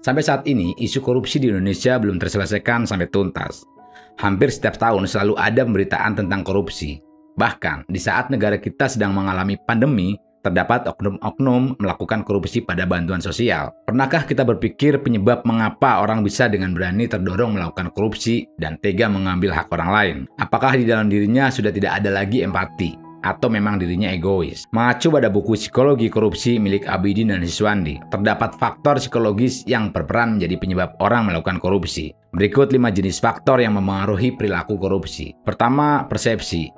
Sampai saat ini, isu korupsi di Indonesia belum terselesaikan sampai tuntas. Hampir setiap tahun selalu ada pemberitaan tentang korupsi. Bahkan, di saat negara kita sedang mengalami pandemi, terdapat oknum-oknum melakukan korupsi pada bantuan sosial. Pernahkah kita berpikir penyebab mengapa orang bisa dengan berani terdorong melakukan korupsi dan tega mengambil hak orang lain? Apakah di dalam dirinya sudah tidak ada lagi empati? Atau memang dirinya egois. Mengacu pada buku Psikologi Korupsi milik Abidin dan Siswandi, terdapat faktor psikologis yang berperan menjadi penyebab orang melakukan korupsi. Berikut lima jenis faktor yang memengaruhi perilaku korupsi. Pertama, persepsi.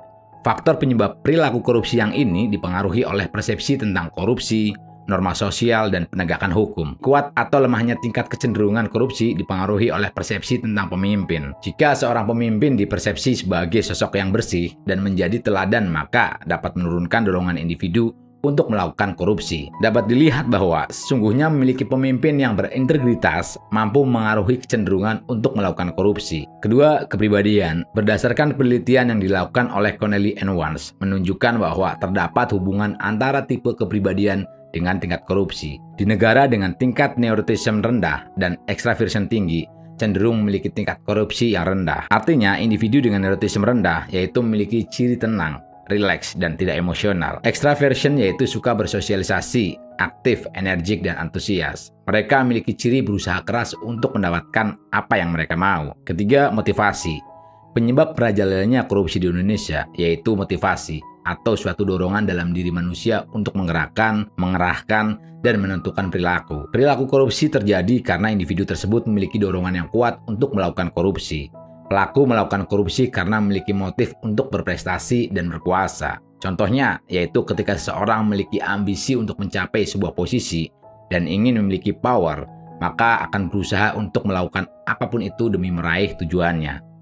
Faktor penyebab perilaku korupsi yang ini dipengaruhi oleh persepsi tentang korupsi, norma sosial, dan penegakan hukum. Kuat atau lemahnya tingkat kecenderungan korupsi dipengaruhi oleh persepsi tentang pemimpin. Jika seorang pemimpin dipersepsi sebagai sosok yang bersih dan menjadi teladan, maka dapat menurunkan dorongan individu untuk melakukan korupsi. Dapat dilihat bahwa sesungguhnya memiliki pemimpin yang berintegritas mampu mengaruhi kecenderungan untuk melakukan korupsi. Kedua, kepribadian. Berdasarkan penelitian yang dilakukan oleh Connelly and Wans menunjukkan bahwa terdapat hubungan antara tipe kepribadian dengan tingkat korupsi. Di negara dengan tingkat neurotism rendah dan extraversion tinggi, cenderung memiliki tingkat korupsi yang rendah. Artinya, individu dengan neurotism rendah yaitu memiliki ciri tenang, rileks, dan tidak emosional. Extraversion yaitu suka bersosialisasi, aktif, energik, dan antusias. Mereka memiliki ciri berusaha keras untuk mendapatkan apa yang mereka mau. Ketiga, motivasi. Penyebab merajalelanya korupsi di Indonesia yaitu motivasi atau suatu dorongan dalam diri manusia untuk menggerakkan, mengerahkan, dan menentukan perilaku. Perilaku korupsi terjadi karena individu tersebut memiliki dorongan yang kuat untuk melakukan korupsi. Pelaku melakukan korupsi karena memiliki motif untuk berprestasi dan berkuasa. Contohnya, yaitu ketika seseorang memiliki ambisi untuk mencapai sebuah posisi dan ingin memiliki power, maka akan berusaha untuk melakukan apa pun itu demi meraih tujuannya.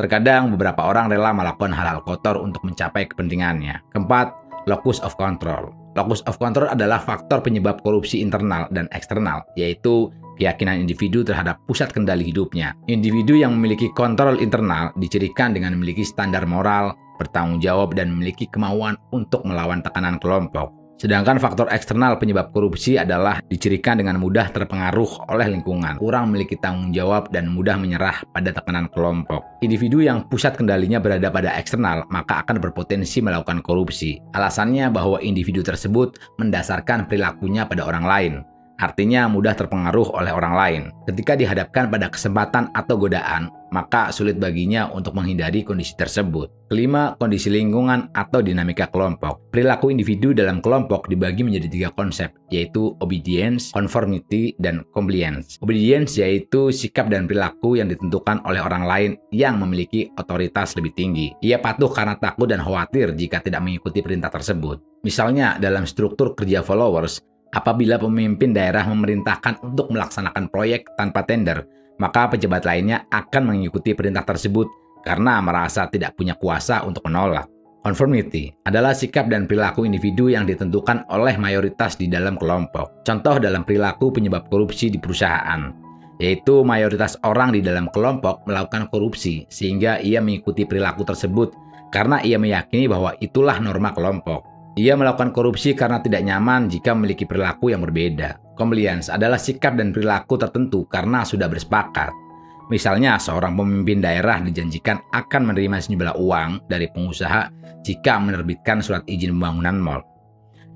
Terkadang beberapa orang rela melakukan hal-hal kotor untuk mencapai kepentingannya. Keempat, locus of control. Locus of control adalah faktor penyebab korupsi internal dan eksternal, yaitu keyakinan individu terhadap pusat kendali hidupnya. Individu yang memiliki kontrol internal dicirikan dengan memiliki standar moral, bertanggung jawab, dan memiliki kemauan untuk melawan tekanan kelompok. Sedangkan faktor eksternal penyebab korupsi adalah dicirikan dengan mudah terpengaruh oleh lingkungan, kurang memiliki tanggung jawab, dan mudah menyerah pada tekanan kelompok. Individu yang pusat kendalinya berada pada eksternal, maka akan berpotensi melakukan korupsi. Alasannya bahwa individu tersebut mendasarkan perilakunya pada orang lain, artinya mudah terpengaruh oleh orang lain. Ketika dihadapkan pada kesempatan atau godaan, maka sulit baginya untuk menghindari kondisi tersebut. Kelima, kondisi lingkungan atau dinamika kelompok. Perilaku individu dalam kelompok dibagi menjadi tiga konsep, yaitu obedience, conformity, dan compliance. Obedience yaitu sikap dan perilaku yang ditentukan oleh orang lain yang memiliki otoritas lebih tinggi. Ia patuh karena takut dan khawatir jika tidak mengikuti perintah tersebut. Misalnya, dalam struktur kerja followers, Apabila pemimpin daerah memerintahkan untuk melaksanakan proyek tanpa tender, maka pejabat lainnya akan mengikuti perintah tersebut karena merasa tidak punya kuasa untuk menolak. Conformity adalah sikap dan perilaku individu yang ditentukan oleh mayoritas di dalam kelompok. Contoh dalam perilaku penyebab korupsi di perusahaan, yaitu mayoritas orang di dalam kelompok melakukan korupsi sehingga ia mengikuti perilaku tersebut karena ia meyakini bahwa itulah norma kelompok. Ia melakukan korupsi karena tidak nyaman jika memiliki perilaku yang berbeda. Compliance adalah sikap dan perilaku tertentu karena sudah bersepakat. Misalnya, seorang pemimpin daerah dijanjikan akan menerima sejumlah uang dari pengusaha jika menerbitkan surat izin pembangunan mal.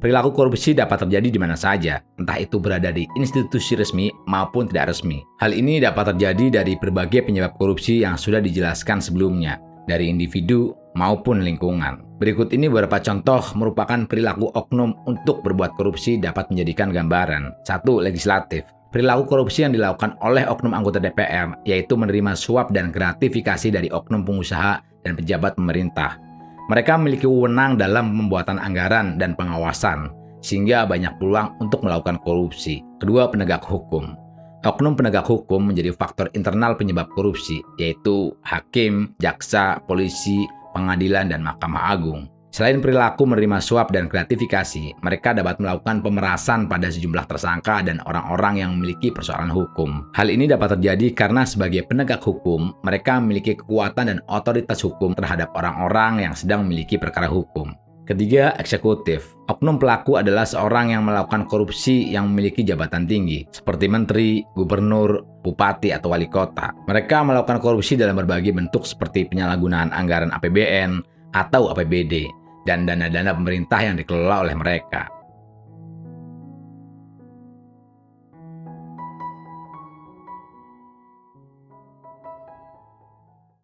Perilaku korupsi dapat terjadi di mana saja, entah itu berada di institusi resmi maupun tidak resmi. Hal ini dapat terjadi dari berbagai penyebab korupsi yang sudah dijelaskan sebelumnya, dari individu maupun lingkungan. Berikut ini beberapa contoh merupakan perilaku oknum untuk berbuat korupsi dapat menjadikan gambaran. 1. Legislatif. Perilaku korupsi yang dilakukan oleh oknum anggota DPR, yaitu menerima suap dan gratifikasi dari oknum pengusaha dan pejabat pemerintah. Mereka memiliki wewenang dalam pembuatan anggaran dan pengawasan, sehingga banyak peluang untuk melakukan korupsi. Kedua, penegak hukum. Oknum penegak hukum menjadi faktor internal penyebab korupsi, yaitu hakim, jaksa, polisi, pengadilan, dan Mahkamah Agung. Selain perilaku menerima suap dan gratifikasi, mereka dapat melakukan pemerasan pada sejumlah tersangka dan orang-orang yang memiliki persoalan hukum. Hal ini dapat terjadi karena sebagai penegak hukum, mereka memiliki kekuatan dan otoritas hukum terhadap orang-orang yang sedang memiliki perkara hukum. Ketiga, eksekutif. Oknum pelaku adalah seorang yang melakukan korupsi yang memiliki jabatan tinggi, seperti menteri, gubernur, bupati, atau wali kota. Mereka melakukan korupsi dalam berbagai bentuk seperti penyalahgunaan anggaran APBN atau APBD, dan dana-dana pemerintah yang dikelola oleh mereka.